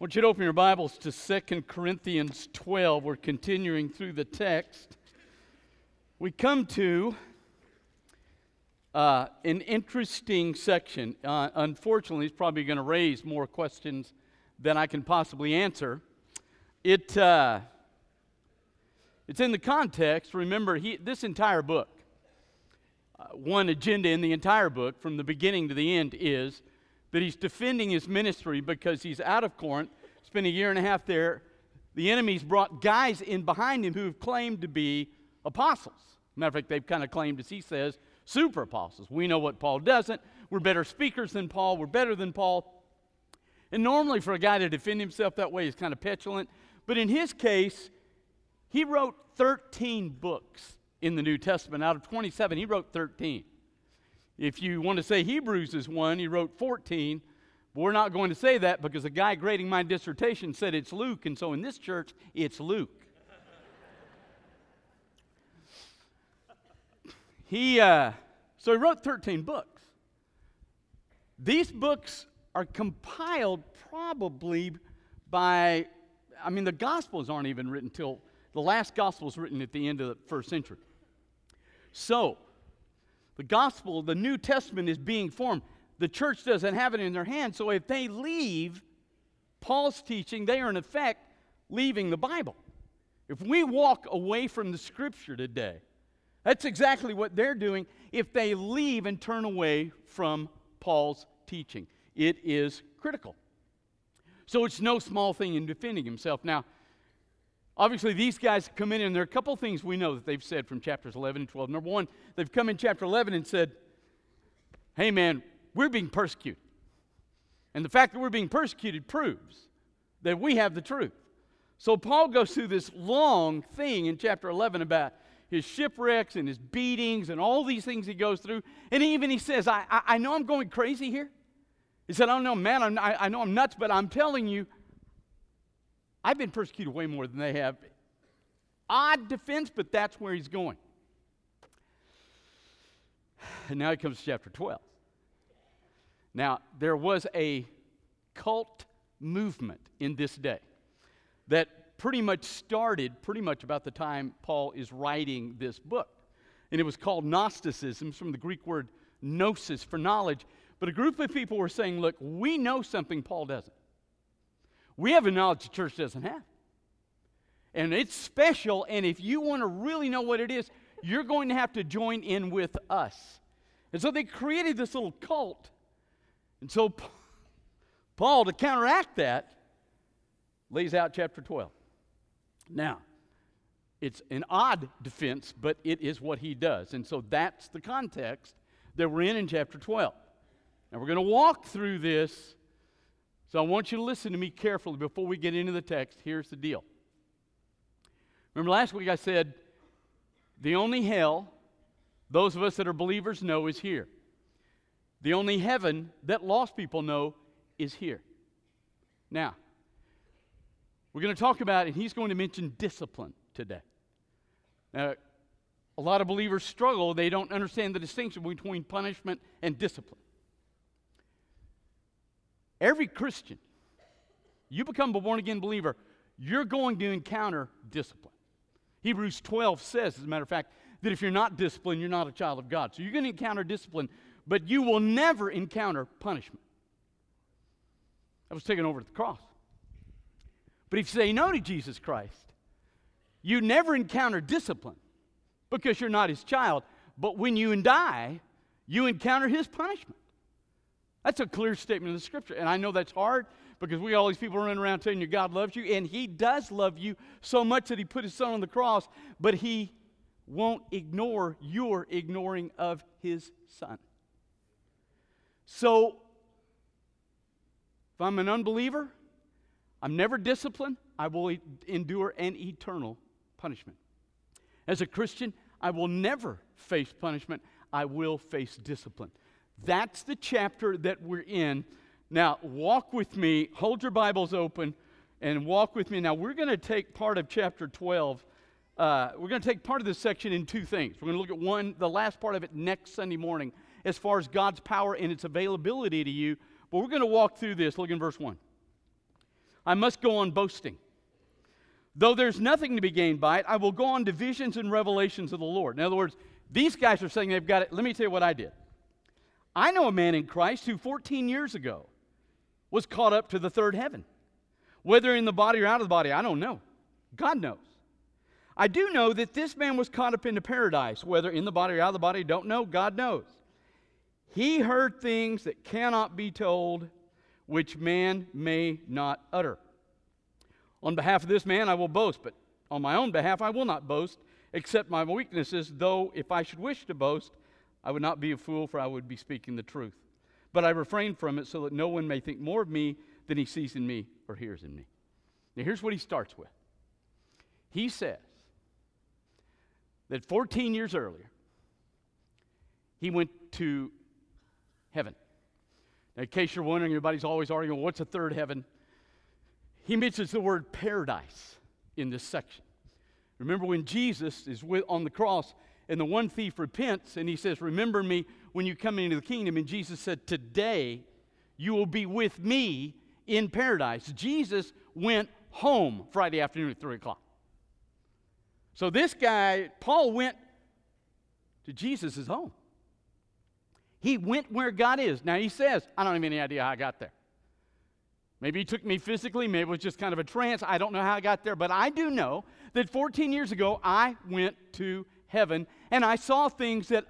want you to open your Bibles to 2 Corinthians 12. We're continuing through the text. We come to uh, an interesting section. Uh, unfortunately, it's probably going to raise more questions than I can possibly answer. It, uh, it's in the context, remember, he, this entire book, uh, one agenda in the entire book from the beginning to the end is that he's defending his ministry because he's out of Corinth, spent a year and a half there. The enemy's brought guys in behind him who have claimed to be apostles. Matter of fact, they've kind of claimed, as he says, super apostles. We know what Paul doesn't. We're better speakers than Paul. We're better than Paul. And normally, for a guy to defend himself that way is kind of petulant. But in his case, he wrote 13 books in the New Testament. Out of 27, he wrote 13. If you want to say Hebrews is one, he wrote 14. But we're not going to say that because the guy grading my dissertation said it's Luke, and so in this church, it's Luke. he, uh, so he wrote 13 books. These books are compiled probably by, I mean, the Gospels aren't even written till the last Gospel was written at the end of the first century. So, the gospel, the New Testament is being formed. The church doesn't have it in their hands. So if they leave Paul's teaching, they are in effect leaving the Bible. If we walk away from the scripture today, that's exactly what they're doing if they leave and turn away from Paul's teaching. It is critical. So it's no small thing in defending himself. Now, Obviously, these guys come in, and there are a couple things we know that they've said from chapters 11 and 12. Number one, they've come in chapter 11 and said, Hey, man, we're being persecuted. And the fact that we're being persecuted proves that we have the truth. So, Paul goes through this long thing in chapter 11 about his shipwrecks and his beatings and all these things he goes through. And even he says, I, I, I know I'm going crazy here. He said, I don't know, man, I'm, I, I know I'm nuts, but I'm telling you, I've been persecuted way more than they have. Odd defense, but that's where he's going. And now he comes to chapter 12. Now, there was a cult movement in this day that pretty much started pretty much about the time Paul is writing this book. And it was called Gnosticism, from the Greek word gnosis, for knowledge. But a group of people were saying, look, we know something Paul doesn't. We have a knowledge the church doesn't have. And it's special, and if you want to really know what it is, you're going to have to join in with us. And so they created this little cult. And so Paul, to counteract that, lays out chapter 12. Now, it's an odd defense, but it is what he does. And so that's the context that we're in in chapter 12. Now, we're going to walk through this so I want you to listen to me carefully before we get into the text. Here's the deal. Remember last week I said the only hell those of us that are believers know is here. The only heaven that lost people know is here. Now, we're going to talk about, and he's going to mention discipline today. Now, a lot of believers struggle, they don't understand the distinction between punishment and discipline. Every Christian, you become a born again believer, you're going to encounter discipline. Hebrews 12 says, as a matter of fact, that if you're not disciplined, you're not a child of God. So you're going to encounter discipline, but you will never encounter punishment. That was taken over at the cross. But if you say no to Jesus Christ, you never encounter discipline because you're not his child. But when you die, you encounter his punishment. That's a clear statement of the scripture. And I know that's hard because we all these people running around telling you God loves you, and He does love you so much that He put His Son on the cross, but He won't ignore your ignoring of His Son. So, if I'm an unbeliever, I'm never disciplined, I will endure an eternal punishment. As a Christian, I will never face punishment, I will face discipline. That's the chapter that we're in. Now, walk with me, hold your Bibles open, and walk with me. Now, we're going to take part of chapter 12. Uh, we're going to take part of this section in two things. We're going to look at one, the last part of it next Sunday morning, as far as God's power and its availability to you. But we're going to walk through this. Look in verse 1. I must go on boasting. Though there's nothing to be gained by it, I will go on to visions and revelations of the Lord. In other words, these guys are saying they've got it. Let me tell you what I did. I know a man in Christ who 14 years ago was caught up to the third heaven. Whether in the body or out of the body, I don't know. God knows. I do know that this man was caught up into paradise. Whether in the body or out of the body, don't know. God knows. He heard things that cannot be told, which man may not utter. On behalf of this man, I will boast, but on my own behalf, I will not boast, except my weaknesses, though if I should wish to boast, I would not be a fool, for I would be speaking the truth. But I refrain from it so that no one may think more of me than he sees in me or hears in me. Now, here's what he starts with he says that 14 years earlier, he went to heaven. Now, in case you're wondering, everybody's always arguing, what's a third heaven? He mentions the word paradise in this section. Remember when Jesus is with, on the cross and the one thief repents and he says, Remember me when you come into the kingdom. And Jesus said, Today you will be with me in paradise. Jesus went home Friday afternoon at 3 o'clock. So this guy, Paul, went to Jesus' home. He went where God is. Now he says, I don't have any idea how I got there. Maybe he took me physically, maybe it was just kind of a trance. I don't know how I got there, but I do know that 14 years ago I went to heaven and I saw things that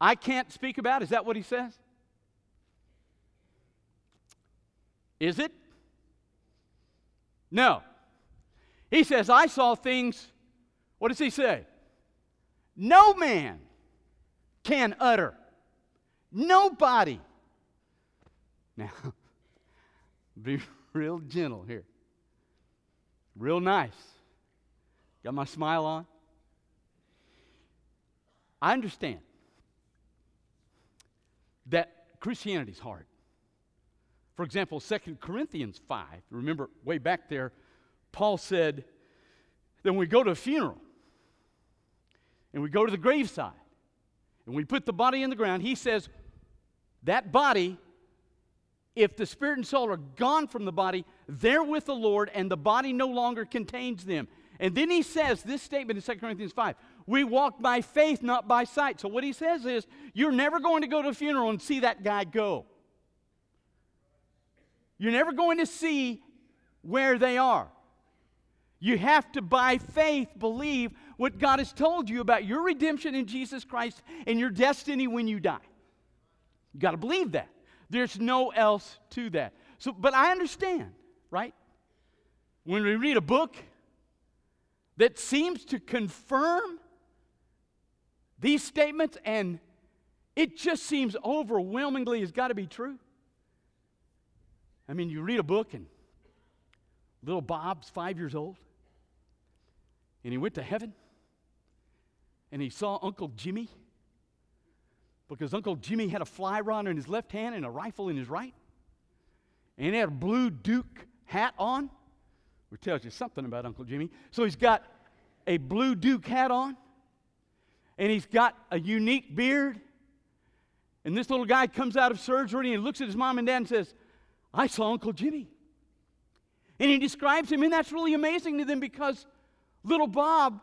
I can't speak about. Is that what he says? Is it? No. He says, I saw things, what does he say? No man can utter. Nobody. Now, be real gentle here. Real nice. Got my smile on? I understand that Christianity is hard. For example, 2 Corinthians 5, remember way back there, Paul said that when we go to a funeral and we go to the graveside and we put the body in the ground, he says that body, if the spirit and soul are gone from the body, they're with the Lord and the body no longer contains them. And then he says this statement in 2 Corinthians 5 we walk by faith, not by sight. So what he says is, you're never going to go to a funeral and see that guy go. You're never going to see where they are. You have to, by faith, believe what God has told you about your redemption in Jesus Christ and your destiny when you die. You got to believe that. There's no else to that. So, but I understand, right? When we read a book that seems to confirm these statements and it just seems overwhelmingly has got to be true. I mean, you read a book and little Bob's five years old and he went to heaven and he saw Uncle Jimmy because Uncle Jimmy had a fly rod in his left hand and a rifle in his right. And he had a blue Duke hat on, which tells you something about Uncle Jimmy. So he's got a blue Duke hat on, and he's got a unique beard. And this little guy comes out of surgery and he looks at his mom and dad and says, I saw Uncle Jimmy. And he describes him, and that's really amazing to them because little Bob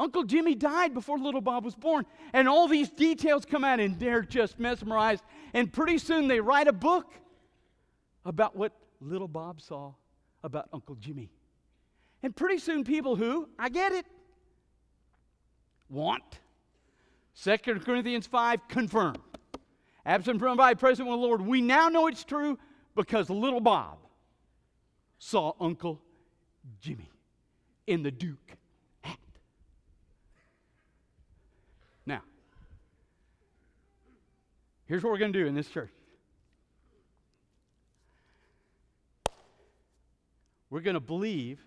Uncle Jimmy died before little Bob was born. And all these details come out, and they're just mesmerized. And pretty soon they write a book about what little Bob saw about Uncle Jimmy. And pretty soon people who, I get it, want. 2 Corinthians 5 confirm. Absent from by present with the Lord. We now know it's true because little Bob saw Uncle Jimmy in the Duke act. Now, Here's what we're going to do in this church we're going to believe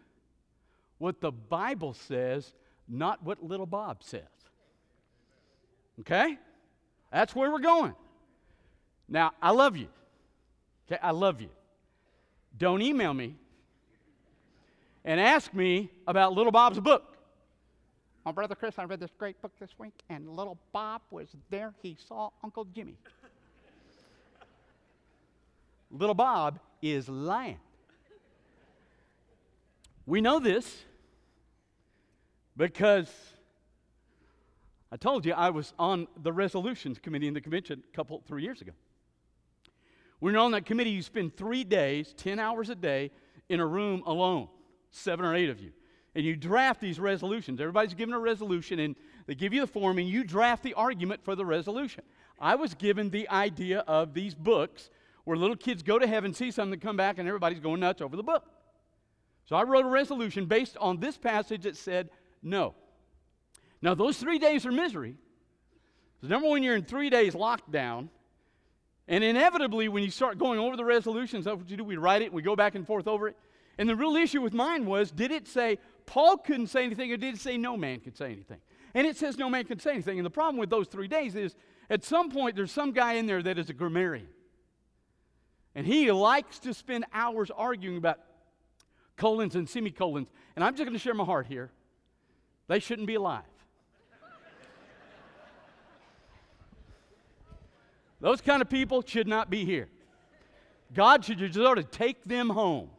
what the Bible says, not what little Bob says. Okay? That's where we're going. Now, I love you. Okay, I love you. Don't email me and ask me about little Bob's book. My brother Chris, I read this great book this week, and little Bob was there. He saw Uncle Jimmy. little Bob is lying. We know this because I told you I was on the resolutions committee in the convention a couple, three years ago. When you're on that committee, you spend three days, 10 hours a day, in a room alone, seven or eight of you. And you draft these resolutions. Everybody's given a resolution, and they give you the form, and you draft the argument for the resolution. I was given the idea of these books where little kids go to heaven, see something, come back, and everybody's going nuts over the book. So I wrote a resolution based on this passage that said no. Now, those three days are misery. So, number one, you're in three days lockdown. And inevitably, when you start going over the resolutions, that's what you do. We write it, we go back and forth over it. And the real issue with mine was did it say Paul couldn't say anything or did it say no man could say anything? And it says no man can say anything. And the problem with those three days is at some point there's some guy in there that is a grammarian. And he likes to spend hours arguing about colons and semicolons. And I'm just going to share my heart here. They shouldn't be alive. Those kind of people should not be here. God should just sort of take them home.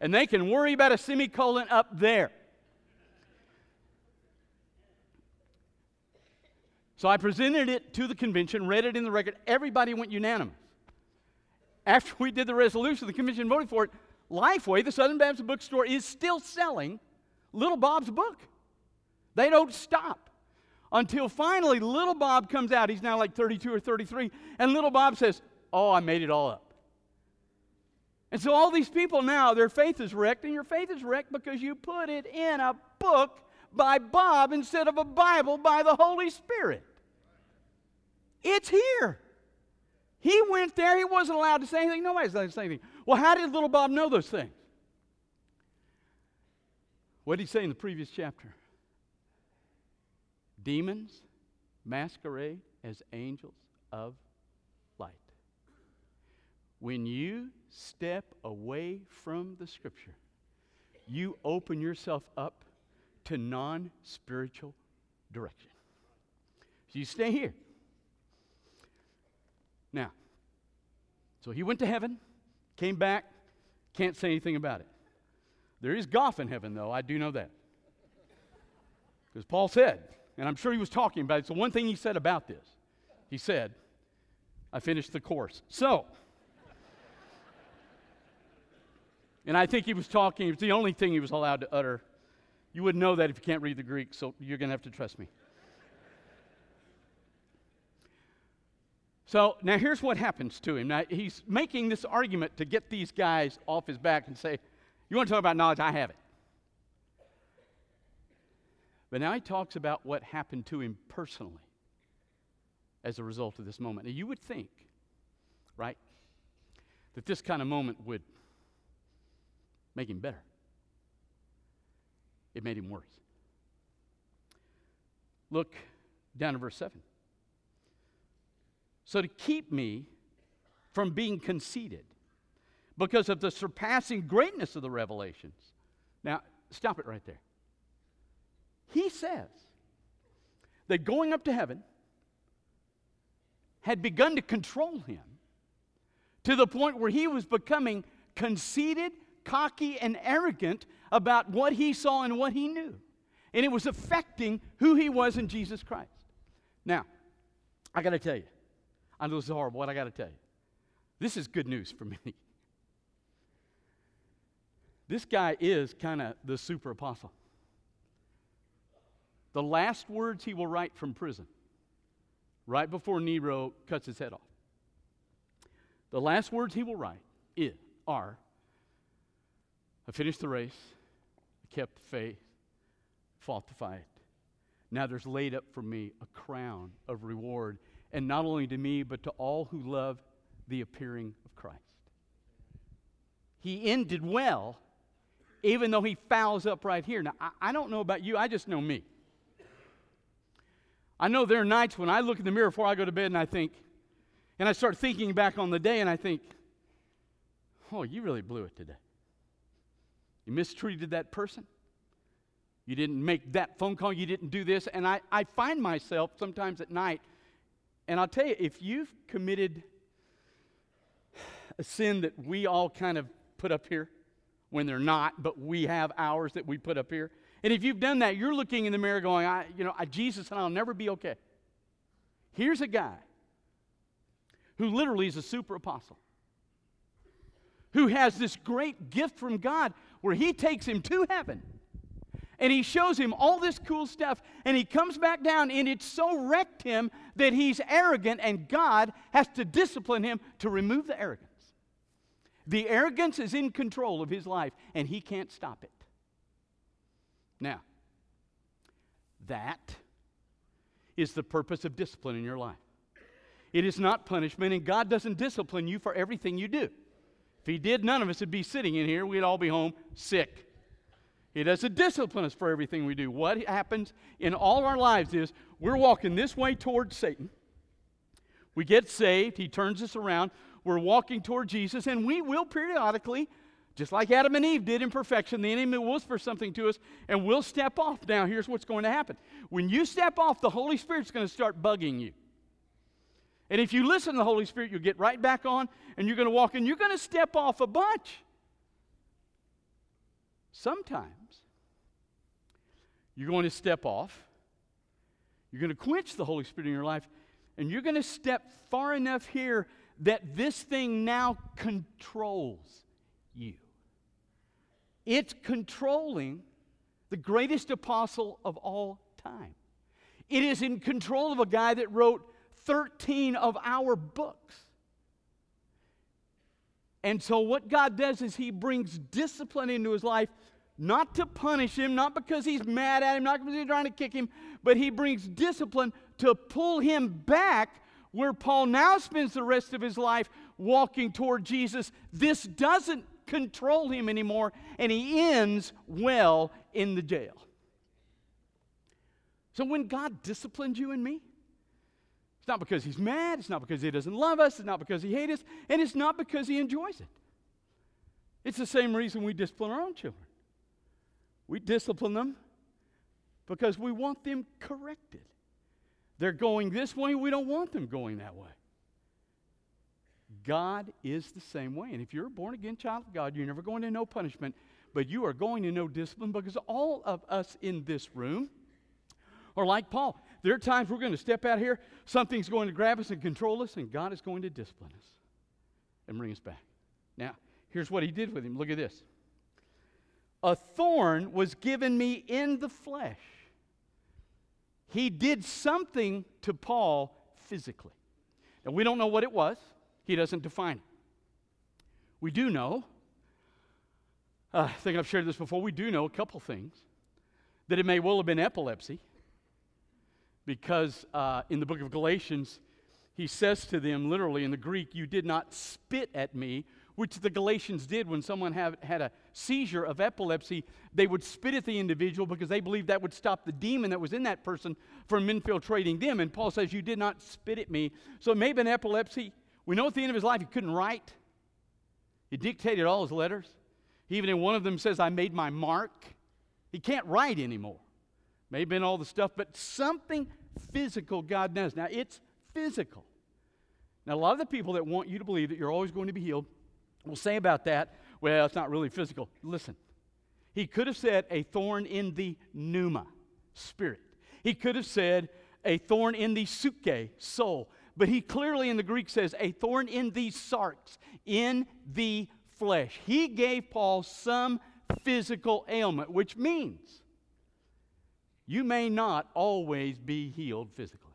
And they can worry about a semicolon up there. So I presented it to the convention, read it in the record. Everybody went unanimous. After we did the resolution, the convention voted for it. Lifeway, the Southern Baptist Bookstore, is still selling Little Bob's book. They don't stop until finally little Bob comes out. He's now like 32 or 33. And little Bob says, Oh, I made it all up. And so all these people now, their faith is wrecked, and your faith is wrecked because you put it in a book by Bob instead of a Bible by the Holy Spirit. It's here. He went there, he wasn't allowed to say anything. Nobody's allowed to say anything. Well, how did little Bob know those things? What did he say in the previous chapter? Demons masquerade as angels of light. When you step away from the scripture, you open yourself up to non spiritual direction. So you stay here. Now, so he went to heaven, came back, can't say anything about it. There is golf in heaven, though, I do know that. Because Paul said, and I'm sure he was talking about it. So, one thing he said about this, he said, I finished the course. So, and I think he was talking, it's the only thing he was allowed to utter. You wouldn't know that if you can't read the Greek, so you're going to have to trust me. So now here's what happens to him. Now he's making this argument to get these guys off his back and say, You want to talk about knowledge? I have it. But now he talks about what happened to him personally as a result of this moment. Now, you would think, right, that this kind of moment would make him better. It made him worse. Look down to verse 7. So, to keep me from being conceited because of the surpassing greatness of the revelations. Now, stop it right there. He says that going up to heaven had begun to control him to the point where he was becoming conceited, cocky, and arrogant about what he saw and what he knew. And it was affecting who he was in Jesus Christ. Now, I got to tell you, I know this is horrible, but I got to tell you, this is good news for me. This guy is kind of the super apostle. The last words he will write from prison, right before Nero cuts his head off. The last words he will write is, are I finished the race, I kept the faith, fought the fight. Now there's laid up for me a crown of reward, and not only to me, but to all who love the appearing of Christ. He ended well, even though he fouls up right here. Now, I, I don't know about you, I just know me. I know there are nights when I look in the mirror before I go to bed and I think, and I start thinking back on the day and I think, oh, you really blew it today. You mistreated that person. You didn't make that phone call. You didn't do this. And I, I find myself sometimes at night, and I'll tell you, if you've committed a sin that we all kind of put up here when they're not, but we have ours that we put up here. And if you've done that, you're looking in the mirror going, I, you know, I, Jesus and I'll never be okay. Here's a guy who literally is a super apostle, who has this great gift from God where he takes him to heaven and he shows him all this cool stuff and he comes back down and it so wrecked him that he's arrogant and God has to discipline him to remove the arrogance. The arrogance is in control of his life and he can't stop it. Now, that is the purpose of discipline in your life. It is not punishment, and God doesn't discipline you for everything you do. If He did, none of us would be sitting in here. We'd all be home sick. He doesn't discipline us for everything we do. What happens in all our lives is we're walking this way towards Satan. We get saved, He turns us around. We're walking toward Jesus, and we will periodically just like Adam and Eve did in perfection, the enemy will whisper something to us and we'll step off. Now, here's what's going to happen. When you step off, the Holy Spirit's going to start bugging you. And if you listen to the Holy Spirit, you'll get right back on and you're going to walk and you're going to step off a bunch. Sometimes you're going to step off, you're going to quench the Holy Spirit in your life, and you're going to step far enough here that this thing now controls you. It's controlling the greatest apostle of all time. It is in control of a guy that wrote 13 of our books. And so, what God does is He brings discipline into his life, not to punish him, not because he's mad at him, not because he's trying to kick him, but He brings discipline to pull him back where Paul now spends the rest of his life walking toward Jesus. This doesn't control him anymore, and he ends well in the jail. So when God disciplines you and me, it's not because he's mad, it's not because he doesn't love us, it's not because he hates us, and it's not because he enjoys it. It's the same reason we discipline our own children. We discipline them because we want them corrected. They're going this way, we don't want them going that way. God is the same way. And if you're a born again child of God, you're never going to know punishment, but you are going to know discipline because all of us in this room are like Paul. There are times we're going to step out here, something's going to grab us and control us, and God is going to discipline us and bring us back. Now, here's what he did with him. Look at this. A thorn was given me in the flesh. He did something to Paul physically. Now, we don't know what it was. He doesn't define it. We do know, uh, I think I've shared this before, we do know a couple things. That it may well have been epilepsy, because uh, in the book of Galatians, he says to them, literally in the Greek, You did not spit at me, which the Galatians did when someone have, had a seizure of epilepsy. They would spit at the individual because they believed that would stop the demon that was in that person from infiltrating them. And Paul says, You did not spit at me. So it may have been epilepsy. We know at the end of his life he couldn't write. He dictated all his letters. He even in one of them says, I made my mark. He can't write anymore. May have been all the stuff, but something physical God does. Now, it's physical. Now, a lot of the people that want you to believe that you're always going to be healed will say about that, well, it's not really physical. Listen, he could have said a thorn in the pneuma, spirit. He could have said a thorn in the suke, soul. But he clearly in the Greek says, a thorn in the sarx, in the flesh. He gave Paul some physical ailment, which means you may not always be healed physically.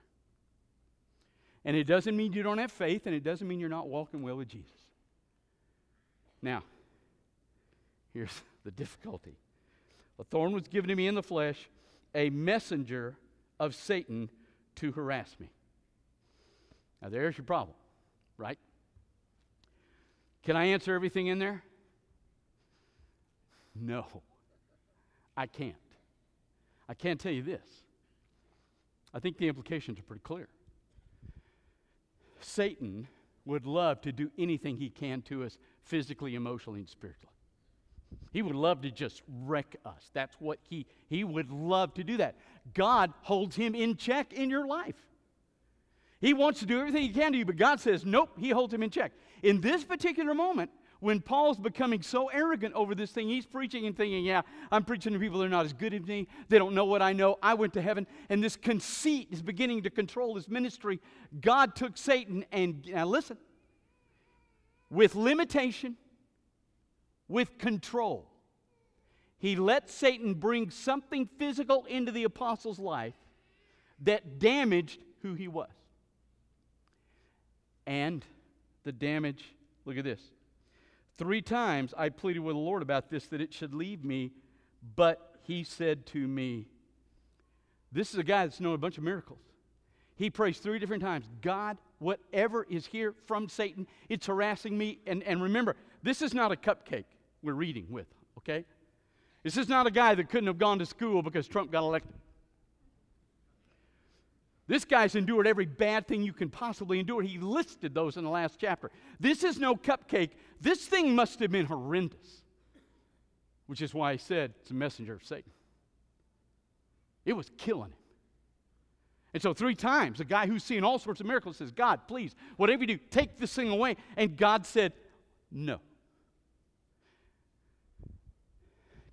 And it doesn't mean you don't have faith, and it doesn't mean you're not walking well with Jesus. Now, here's the difficulty a thorn was given to me in the flesh, a messenger of Satan to harass me. Now, there's your problem, right? Can I answer everything in there? No, I can't. I can't tell you this. I think the implications are pretty clear. Satan would love to do anything he can to us physically, emotionally, and spiritually. He would love to just wreck us. That's what he he would love to do that. God holds him in check in your life. He wants to do everything he can to you, but God says, nope, he holds him in check. In this particular moment, when Paul's becoming so arrogant over this thing, he's preaching and thinking, yeah, I'm preaching to people that are not as good as me. They don't know what I know. I went to heaven. And this conceit is beginning to control his ministry. God took Satan and, now listen, with limitation, with control, he let Satan bring something physical into the apostle's life that damaged who he was. And the damage, look at this. Three times I pleaded with the Lord about this, that it should leave me, but he said to me, This is a guy that's known a bunch of miracles. He prays three different times God, whatever is here from Satan, it's harassing me. And, and remember, this is not a cupcake we're reading with, okay? This is not a guy that couldn't have gone to school because Trump got elected. This guy's endured every bad thing you can possibly endure. He listed those in the last chapter. This is no cupcake. This thing must have been horrendous, which is why he said it's a messenger of Satan. It was killing him. And so, three times, a guy who's seen all sorts of miracles says, God, please, whatever you do, take this thing away. And God said, No.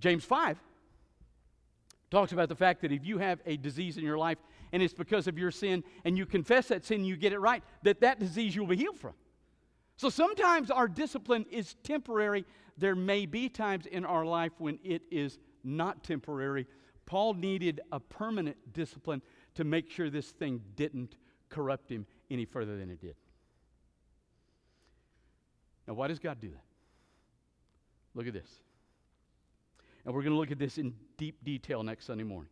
James 5 talks about the fact that if you have a disease in your life and it's because of your sin and you confess that sin you get it right, that that disease you'll be healed from. So sometimes our discipline is temporary. There may be times in our life when it is not temporary. Paul needed a permanent discipline to make sure this thing didn't corrupt him any further than it did. Now, why does God do that? Look at this. And we're going to look at this in deep detail next Sunday morning.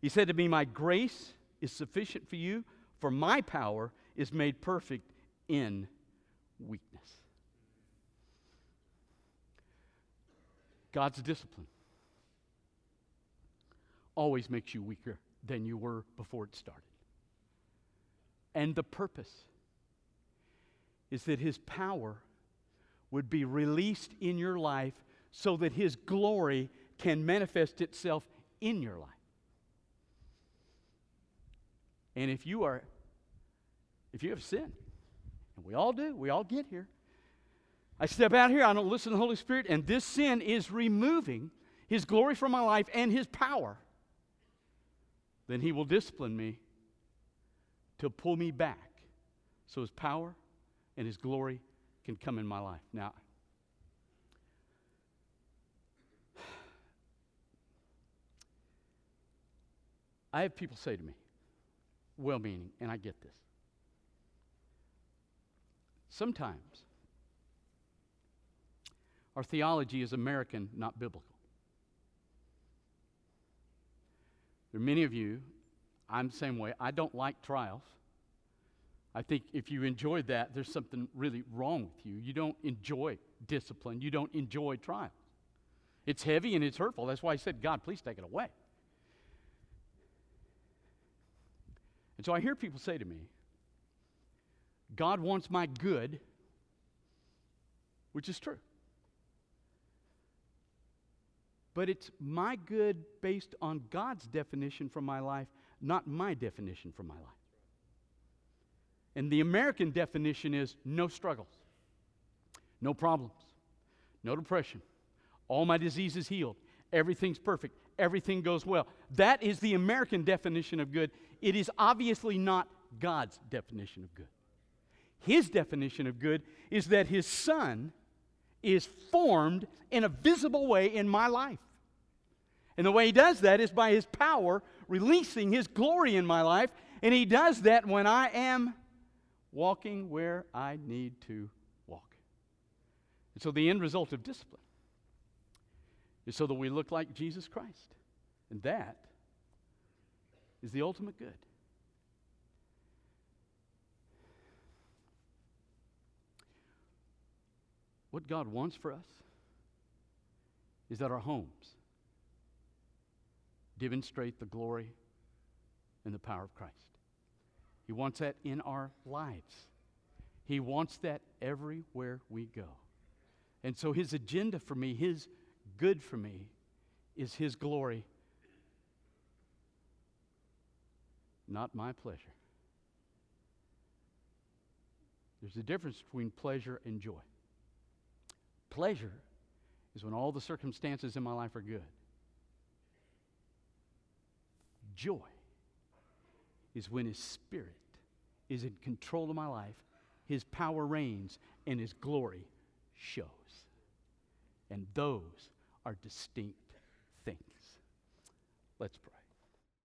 He said to me, My grace is sufficient for you, for my power is made perfect in weakness. God's discipline always makes you weaker than you were before it started. And the purpose is that His power would be released in your life so that His glory can manifest itself in your life. And if you are, if you have sin, and we all do, we all get here. I step out here, I don't listen to the Holy Spirit, and this sin is removing His glory from my life and His power. Then He will discipline me to pull me back so His power and His glory can come in my life. Now, I have people say to me, well meaning, and I get this. Sometimes our theology is American, not biblical. There are many of you, I'm the same way, I don't like trials. I think if you enjoy that, there's something really wrong with you. You don't enjoy discipline, you don't enjoy trials. It's heavy and it's hurtful. That's why I said, God, please take it away. And so I hear people say to me, God wants my good, which is true. But it's my good based on God's definition for my life, not my definition for my life. And the American definition is no struggles, no problems, no depression. All my diseases healed. Everything's perfect. Everything goes well. That is the American definition of good. It is obviously not God's definition of good. His definition of good is that His Son is formed in a visible way in my life. And the way He does that is by His power releasing His glory in my life. And He does that when I am walking where I need to walk. And so the end result of discipline is so that we look like Jesus Christ. And that is the ultimate good. What God wants for us is that our homes demonstrate the glory and the power of Christ. He wants that in our lives. He wants that everywhere we go. And so his agenda for me, his good for me is His glory, not my pleasure. There's a difference between pleasure and joy. Pleasure is when all the circumstances in my life are good. Joy is when His Spirit is in control of my life, His power reigns, and His glory shows. And those are distinct things. Let's pray.